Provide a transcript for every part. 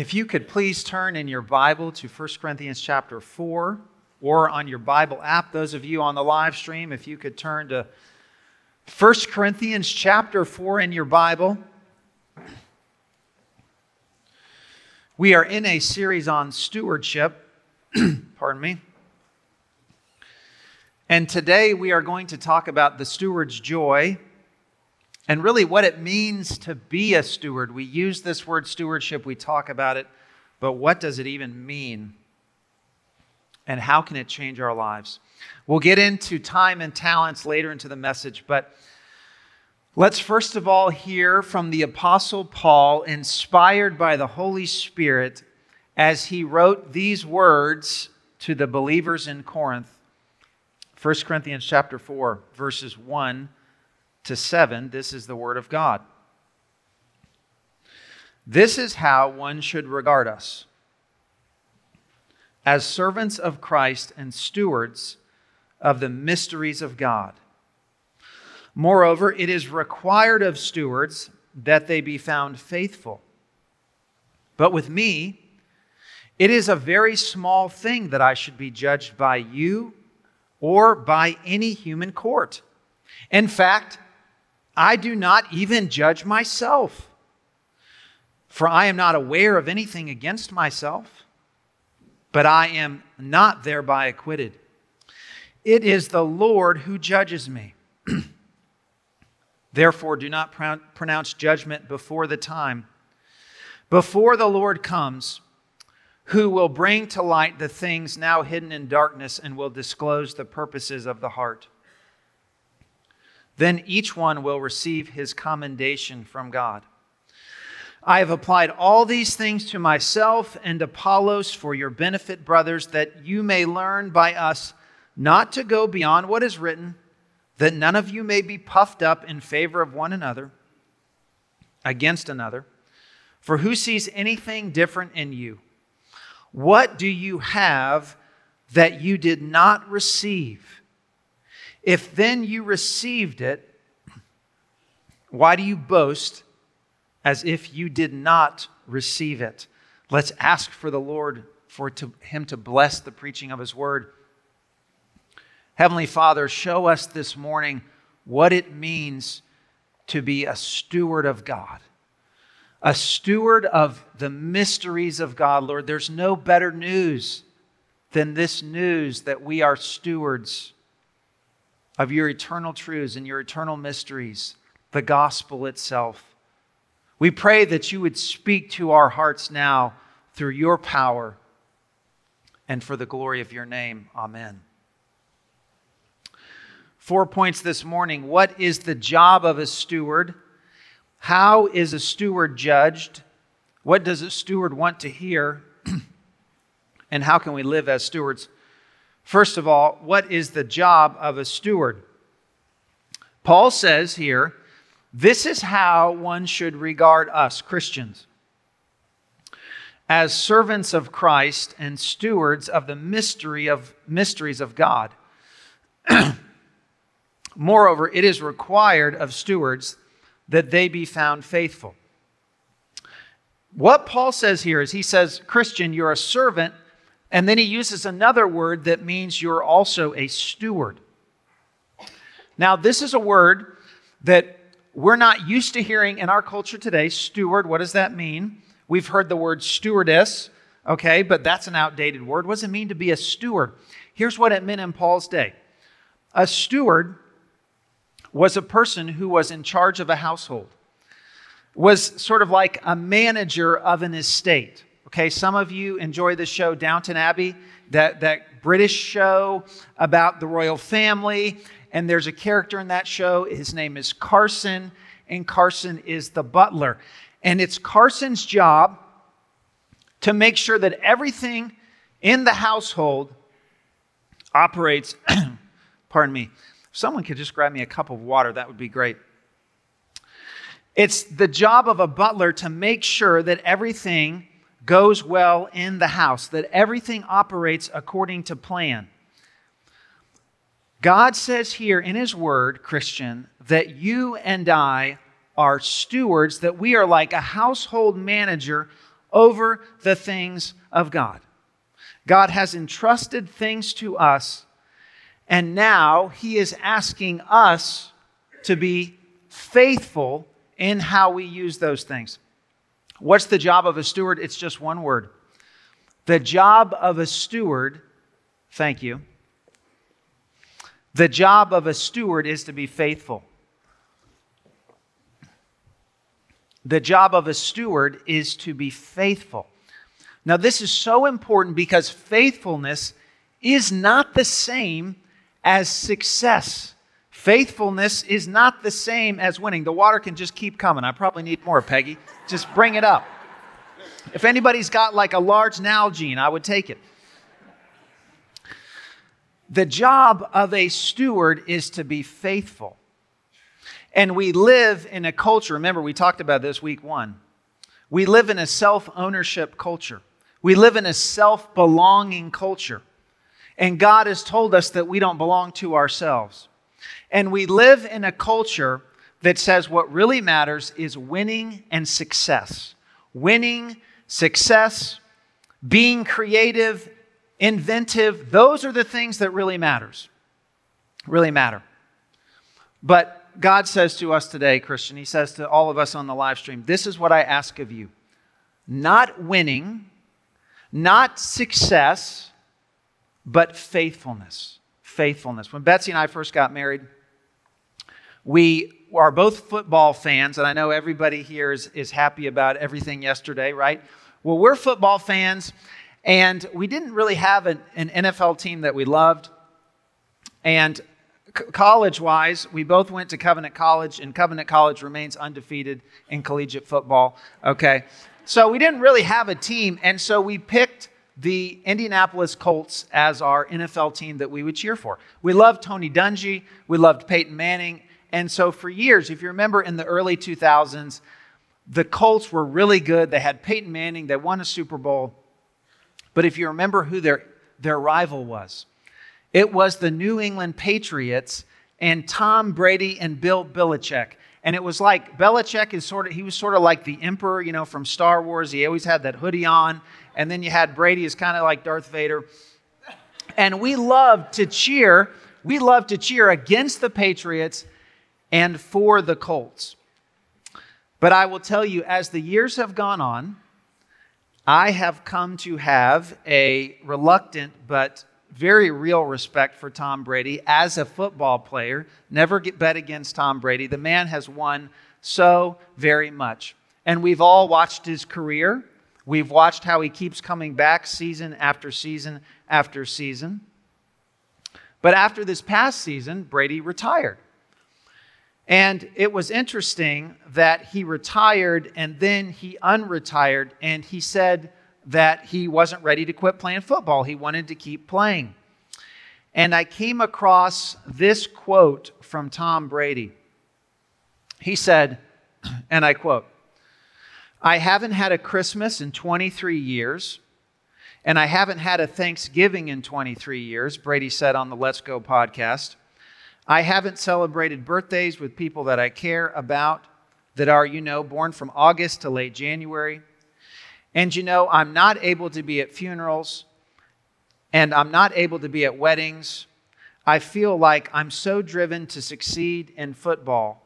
If you could please turn in your Bible to 1 Corinthians chapter 4 or on your Bible app, those of you on the live stream, if you could turn to 1 Corinthians chapter 4 in your Bible. We are in a series on stewardship. Pardon me. And today we are going to talk about the steward's joy and really what it means to be a steward. We use this word stewardship, we talk about it, but what does it even mean? And how can it change our lives? We'll get into time and talents later into the message, but let's first of all hear from the Apostle Paul, inspired by the Holy Spirit, as he wrote these words to the believers in Corinth. 1 Corinthians chapter 4, verses 1 to 7, this is the Word of God. This is how one should regard us as servants of Christ and stewards of the mysteries of God. Moreover, it is required of stewards that they be found faithful. But with me, it is a very small thing that I should be judged by you or by any human court. In fact, I do not even judge myself. For I am not aware of anything against myself, but I am not thereby acquitted. It is the Lord who judges me. Therefore, do not pronounce judgment before the time, before the Lord comes, who will bring to light the things now hidden in darkness and will disclose the purposes of the heart. Then each one will receive his commendation from God. I have applied all these things to myself and Apollos for your benefit, brothers, that you may learn by us not to go beyond what is written, that none of you may be puffed up in favor of one another, against another. For who sees anything different in you? What do you have that you did not receive? If then you received it, why do you boast as if you did not receive it? Let's ask for the Lord for to, him to bless the preaching of his word. Heavenly Father, show us this morning what it means to be a steward of God, a steward of the mysteries of God, Lord. There's no better news than this news that we are stewards of your eternal truths and your eternal mysteries, the gospel itself. We pray that you would speak to our hearts now through your power and for the glory of your name. Amen. Four points this morning. What is the job of a steward? How is a steward judged? What does a steward want to hear? and how can we live as stewards? First of all, what is the job of a steward? Paul says here, this is how one should regard us, Christians, as servants of Christ and stewards of the mystery of mysteries of God. Moreover, it is required of stewards that they be found faithful. What Paul says here is he says, Christian, you're a servant and then he uses another word that means you're also a steward. Now, this is a word that we're not used to hearing in our culture today. Steward, what does that mean? We've heard the word stewardess, okay, but that's an outdated word. What does it mean to be a steward? Here's what it meant in Paul's day a steward was a person who was in charge of a household, was sort of like a manager of an estate. Okay, some of you enjoy the show Downton Abbey, that, that British show about the royal family. And there's a character in that show. His name is Carson, and Carson is the butler. And it's Carson's job to make sure that everything in the household operates. pardon me. If someone could just grab me a cup of water, that would be great. It's the job of a butler to make sure that everything goes well in the house, that everything operates according to plan. God says here in His Word, Christian, that you and I are stewards, that we are like a household manager over the things of God. God has entrusted things to us, and now He is asking us to be faithful in how we use those things. What's the job of a steward? It's just one word. The job of a steward, thank you. The job of a steward is to be faithful. The job of a steward is to be faithful. Now, this is so important because faithfulness is not the same as success. Faithfulness is not the same as winning. The water can just keep coming. I probably need more, Peggy. Just bring it up. If anybody's got like a large Nalgene, I would take it. The job of a steward is to be faithful. And we live in a culture, remember, we talked about this week one. We live in a self ownership culture. We live in a self belonging culture. And God has told us that we don't belong to ourselves. And we live in a culture that says what really matters is winning and success. Winning, success, being creative, inventive, those are the things that really matters. Really matter. But God says to us today, Christian, He says to all of us on the live stream, this is what I ask of you. Not winning, not success, but faithfulness. Faithfulness. When Betsy and I first got married, we are both football fans, and I know everybody here is, is happy about everything yesterday, right? Well, we're football fans, and we didn't really have an, an NFL team that we loved. And c- college wise, we both went to Covenant College, and Covenant College remains undefeated in collegiate football. Okay. So we didn't really have a team, and so we picked the Indianapolis Colts as our NFL team that we would cheer for. We loved Tony Dungy, we loved Peyton Manning, and so for years, if you remember in the early 2000s, the Colts were really good. They had Peyton Manning, they won a Super Bowl. But if you remember who their, their rival was, it was the New England Patriots and Tom Brady and Bill Belichick. And it was like Belichick is sort of, he was sort of like the emperor, you know, from Star Wars. He always had that hoodie on. And then you had Brady is kind of like Darth Vader. And we loved to cheer, we loved to cheer against the Patriots and for the Colts. But I will tell you, as the years have gone on, I have come to have a reluctant but very real respect for Tom Brady as a football player. Never get bet against Tom Brady. The man has won so very much. And we've all watched his career. We've watched how he keeps coming back season after season after season. But after this past season, Brady retired. And it was interesting that he retired and then he unretired, and he said, that he wasn't ready to quit playing football. He wanted to keep playing. And I came across this quote from Tom Brady. He said, and I quote, I haven't had a Christmas in 23 years, and I haven't had a Thanksgiving in 23 years, Brady said on the Let's Go podcast. I haven't celebrated birthdays with people that I care about that are, you know, born from August to late January. And you know, I'm not able to be at funerals and I'm not able to be at weddings. I feel like I'm so driven to succeed in football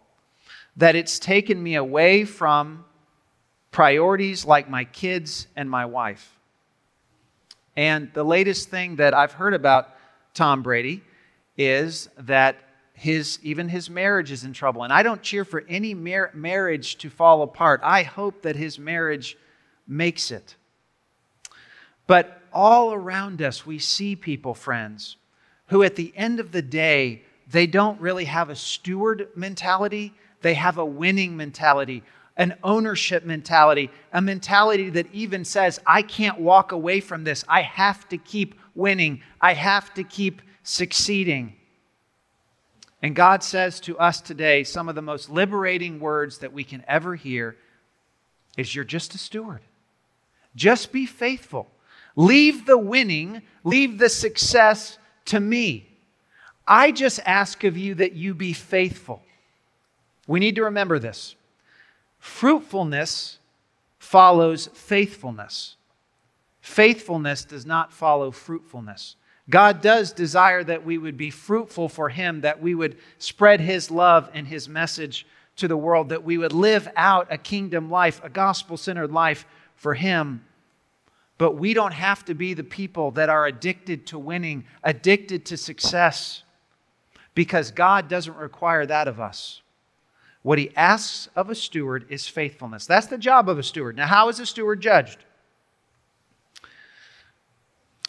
that it's taken me away from priorities like my kids and my wife. And the latest thing that I've heard about Tom Brady is that his even his marriage is in trouble and i don't cheer for any mar- marriage to fall apart i hope that his marriage makes it. But all around us, we see people, friends, who at the end of the day, they don't really have a steward mentality, they have a winning mentality, an ownership mentality, a mentality that even says, I can't walk away from this. I have to keep winning, I have to keep succeeding. And God says to us today some of the most liberating words that we can ever hear is you're just a steward. Just be faithful. Leave the winning, leave the success to me. I just ask of you that you be faithful. We need to remember this. Fruitfulness, follows faithfulness. Faithfulness does not follow fruitfulness. God does desire that we would be fruitful for Him, that we would spread His love and His message to the world, that we would live out a kingdom life, a gospel centered life for Him. But we don't have to be the people that are addicted to winning, addicted to success, because God doesn't require that of us. What He asks of a steward is faithfulness. That's the job of a steward. Now, how is a steward judged?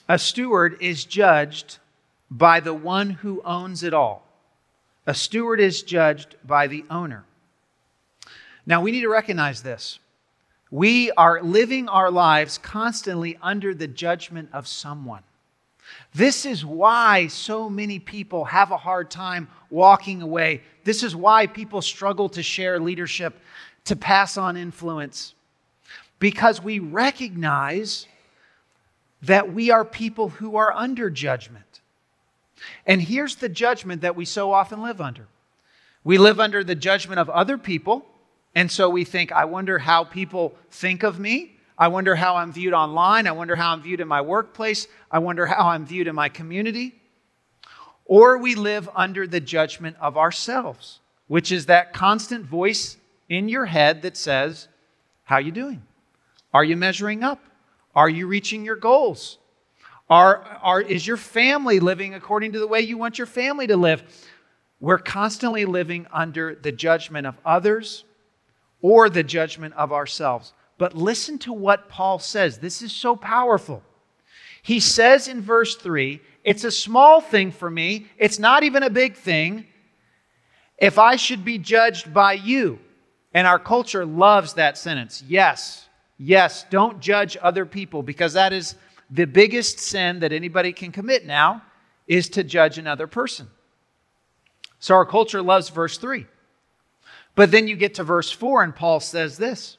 A steward is judged by the one who owns it all. A steward is judged by the owner. Now, we need to recognize this. We are living our lives constantly under the judgment of someone. This is why so many people have a hard time walking away. This is why people struggle to share leadership, to pass on influence, because we recognize that we are people who are under judgment. And here's the judgment that we so often live under we live under the judgment of other people and so we think, I wonder how people think of me. I wonder how I'm viewed online. I wonder how I'm viewed in my workplace. I wonder how I'm viewed in my community. Or we live under the judgment of ourselves, which is that constant voice in your head that says, How are you doing? Are you measuring up? Are you reaching your goals? Are, are, is your family living according to the way you want your family to live? We're constantly living under the judgment of others or the judgment of ourselves. But listen to what Paul says. This is so powerful. He says in verse 3 It's a small thing for me, it's not even a big thing if I should be judged by you. And our culture loves that sentence. Yes, yes, don't judge other people because that is the biggest sin that anybody can commit now is to judge another person. So our culture loves verse 3. But then you get to verse 4, and Paul says this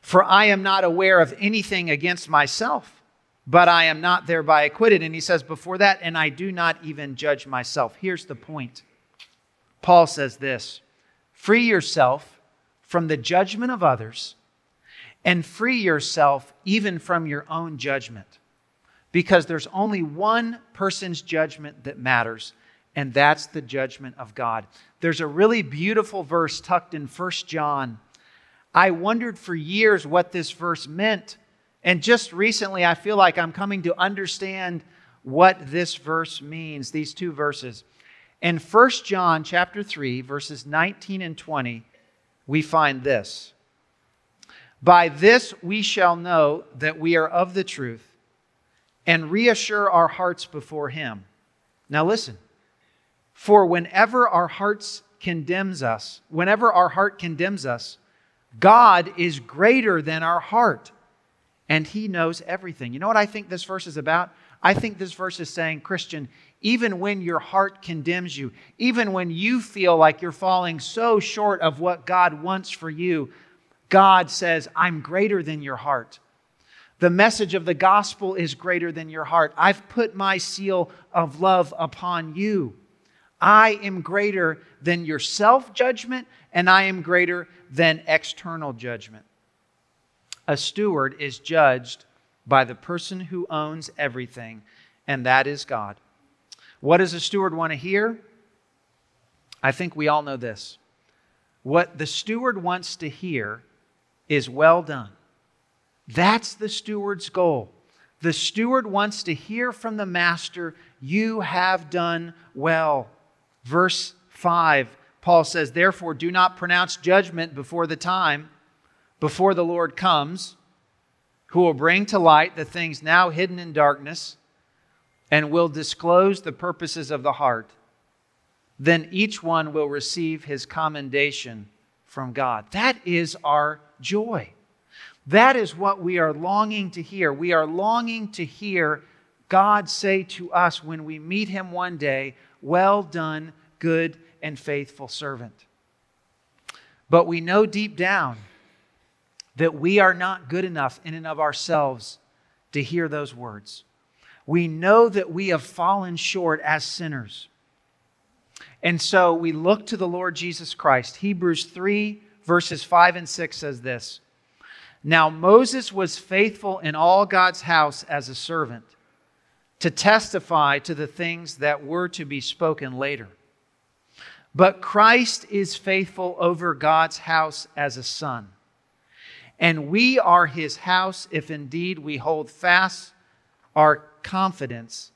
For I am not aware of anything against myself, but I am not thereby acquitted. And he says before that, and I do not even judge myself. Here's the point Paul says this Free yourself from the judgment of others, and free yourself even from your own judgment. Because there's only one person's judgment that matters, and that's the judgment of God. There's a really beautiful verse tucked in 1 John. I wondered for years what this verse meant. And just recently, I feel like I'm coming to understand what this verse means, these two verses. In 1 John chapter 3, verses 19 and 20, we find this. By this we shall know that we are of the truth and reassure our hearts before him. Now listen. For whenever our hearts condemns us, whenever our heart condemns us, God is greater than our heart and he knows everything. You know what I think this verse is about? I think this verse is saying, Christian, even when your heart condemns you, even when you feel like you're falling so short of what God wants for you, God says, I'm greater than your heart. The message of the gospel is greater than your heart. I've put my seal of love upon you. I am greater than your self judgment, and I am greater than external judgment. A steward is judged by the person who owns everything, and that is God. What does a steward want to hear? I think we all know this. What the steward wants to hear is well done. That's the steward's goal. The steward wants to hear from the master, You have done well. Verse 5, Paul says, Therefore, do not pronounce judgment before the time, before the Lord comes, who will bring to light the things now hidden in darkness and will disclose the purposes of the heart. Then each one will receive his commendation from God. That is our joy. That is what we are longing to hear. We are longing to hear God say to us when we meet him one day, well done, good and faithful servant. But we know deep down that we are not good enough in and of ourselves to hear those words. We know that we have fallen short as sinners. And so we look to the Lord Jesus Christ. Hebrews 3, verses 5 and 6 says this Now, Moses was faithful in all God's house as a servant to testify to the things that were to be spoken later. But Christ is faithful over God's house as a son. And we are his house if indeed we hold fast our confidence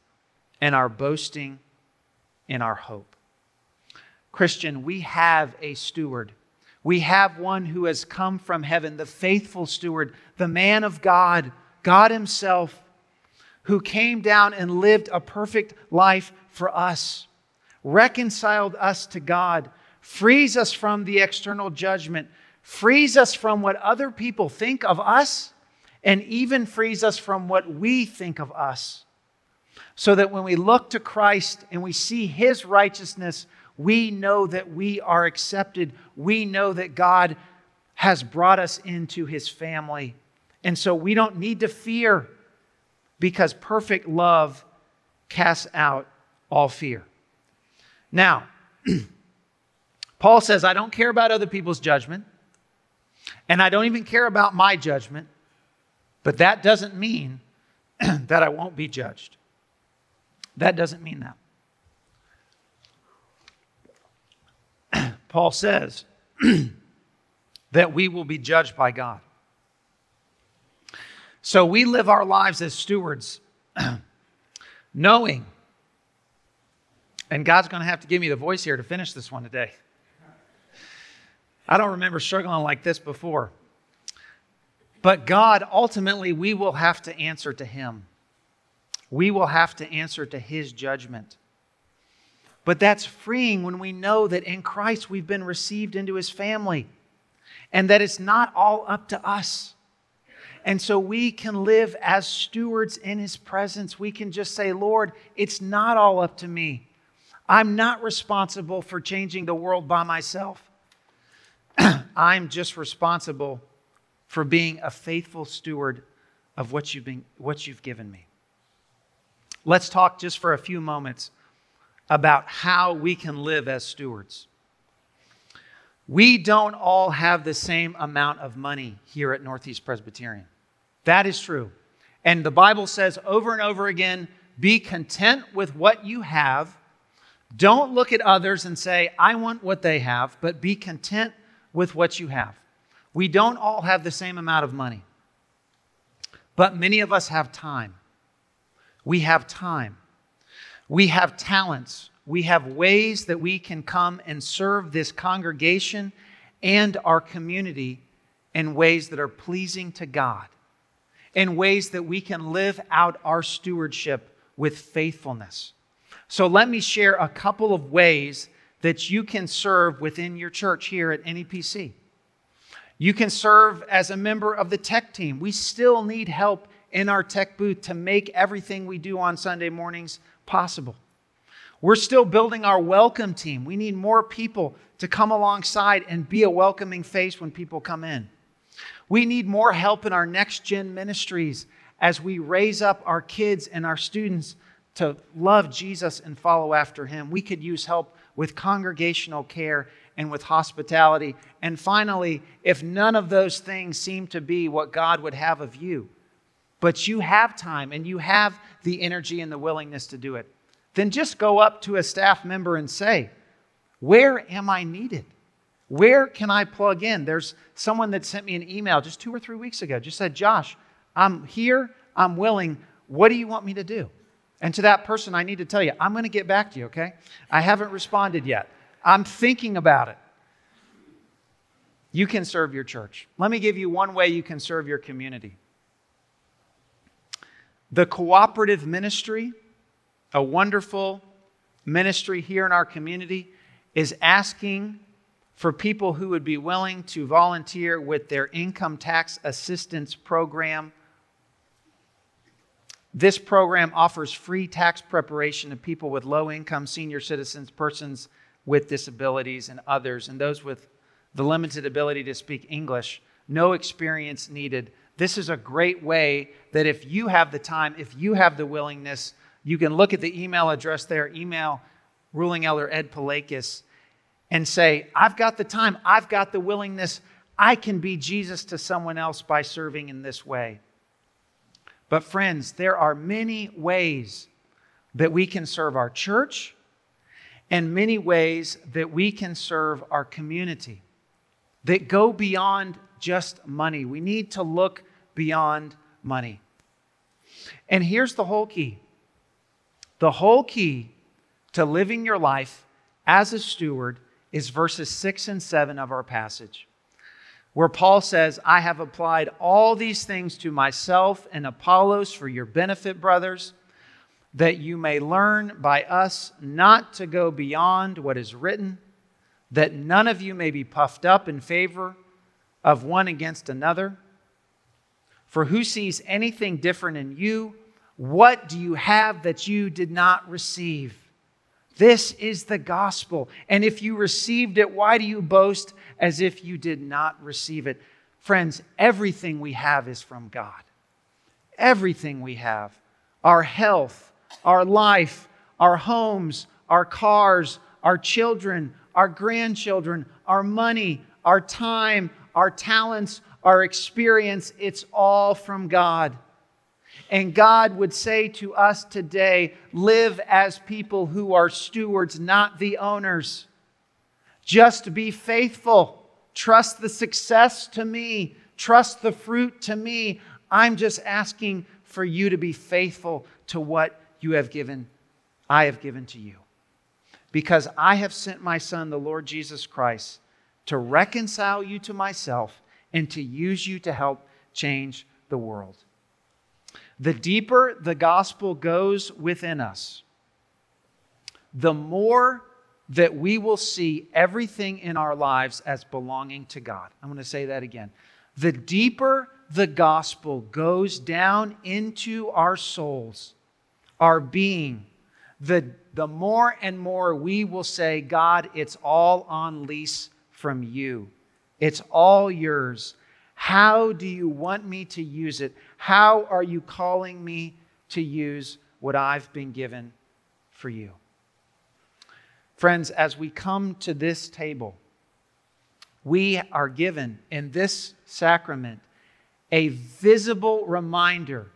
and our boasting in our hope. Christian, we have a steward we have one who has come from heaven, the faithful steward, the man of God, God Himself, who came down and lived a perfect life for us, reconciled us to God, frees us from the external judgment, frees us from what other people think of us, and even frees us from what we think of us. So that when we look to Christ and we see His righteousness, we know that we are accepted. We know that God has brought us into his family. And so we don't need to fear because perfect love casts out all fear. Now, Paul says, I don't care about other people's judgment, and I don't even care about my judgment, but that doesn't mean that I won't be judged. That doesn't mean that. Paul says that we will be judged by God. So we live our lives as stewards, knowing, and God's going to have to give me the voice here to finish this one today. I don't remember struggling like this before. But God, ultimately, we will have to answer to Him. We will have to answer to His judgment. But that's freeing when we know that in Christ we've been received into his family and that it's not all up to us. And so we can live as stewards in his presence. We can just say, Lord, it's not all up to me. I'm not responsible for changing the world by myself. I'm just responsible for being a faithful steward of what you've, been, what you've given me. Let's talk just for a few moments about how we can live as stewards. We don't all have the same amount of money here at Northeast Presbyterian. That is true. And the Bible says over and over again be content with what you have. Don't look at others and say, I want what they have, but be content with what you have. We don't all have the same amount of money, but many of us have time. We have time. We have talents. We have ways that we can come and serve this congregation and our community in ways that are pleasing to God, in ways that we can live out our stewardship with faithfulness. So, let me share a couple of ways that you can serve within your church here at NEPC. You can serve as a member of the tech team. We still need help in our tech booth to make everything we do on Sunday mornings possible. We're still building our welcome team. We need more people to come alongside and be a welcoming face when people come in. We need more help in our next gen ministries as we raise up our kids and our students to love Jesus and follow after him. We could use help with congregational care and with hospitality. And finally, if none of those things seem to be what God would have of you, but you have time and you have the energy and the willingness to do it, then just go up to a staff member and say, Where am I needed? Where can I plug in? There's someone that sent me an email just two or three weeks ago, just said, Josh, I'm here, I'm willing. What do you want me to do? And to that person, I need to tell you, I'm going to get back to you, okay? I haven't responded yet. I'm thinking about it. You can serve your church. Let me give you one way you can serve your community. The cooperative ministry, a wonderful ministry here in our community, is asking for people who would be willing to volunteer with their income tax assistance program. This program offers free tax preparation to people with low income, senior citizens, persons with disabilities, and others, and those with the limited ability to speak English. No experience needed. This is a great way that if you have the time, if you have the willingness, you can look at the email address there, email ruling elder Ed Palakis, and say, I've got the time, I've got the willingness, I can be Jesus to someone else by serving in this way. But, friends, there are many ways that we can serve our church and many ways that we can serve our community that go beyond just money. We need to look beyond money. And here's the whole key the whole key to living your life as a steward is verses 6 and 7 of our passage, where Paul says, I have applied all these things to myself and Apollos for your benefit, brothers, that you may learn by us not to go beyond what is written, that none of you may be puffed up in favor of one against another. For who sees anything different in you? What do you have that you did not receive? This is the gospel. And if you received it, why do you boast as if you did not receive it? Friends, everything we have is from God. Everything we have our health, our life, our homes, our cars, our children, our grandchildren, our money, our time, our talents, our experience it's all from God. And God would say to us today live as people who are stewards, not the owners. Just be faithful. Trust the success to me. Trust the fruit to me. I'm just asking for you to be faithful to what you have given, I have given to you. Because I have sent my Son, the Lord Jesus Christ, to reconcile you to myself and to use you to help change the world. The deeper the gospel goes within us, the more that we will see everything in our lives as belonging to God. I'm going to say that again. The deeper the gospel goes down into our souls, our being, the, the more and more we will say, God, it's all on lease from you. It's all yours. How do you want me to use it? How are you calling me to use what I've been given for you? Friends, as we come to this table, we are given in this sacrament a visible reminder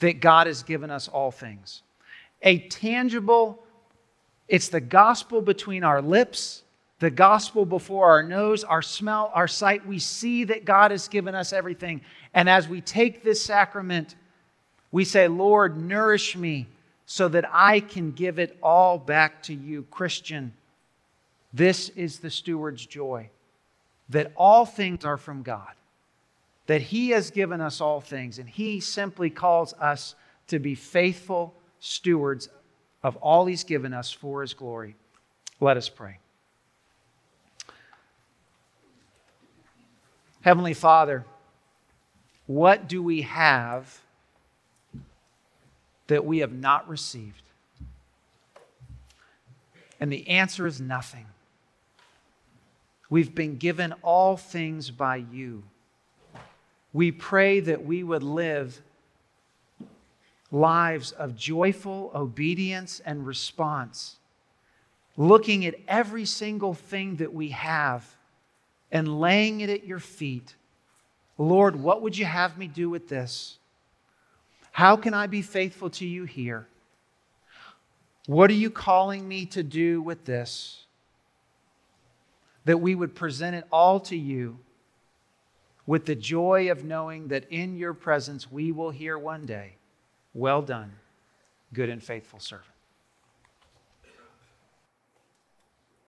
that God has given us all things. A tangible, it's the gospel between our lips the gospel before our nose, our smell, our sight. We see that God has given us everything. And as we take this sacrament, we say, Lord, nourish me so that I can give it all back to you. Christian, this is the steward's joy that all things are from God, that He has given us all things, and He simply calls us to be faithful stewards of all He's given us for His glory. Let us pray. Heavenly Father, what do we have that we have not received? And the answer is nothing. We've been given all things by you. We pray that we would live lives of joyful obedience and response, looking at every single thing that we have and laying it at your feet. Lord, what would you have me do with this? How can I be faithful to you here? What are you calling me to do with this? That we would present it all to you with the joy of knowing that in your presence we will hear one day, Well done, good and faithful servant.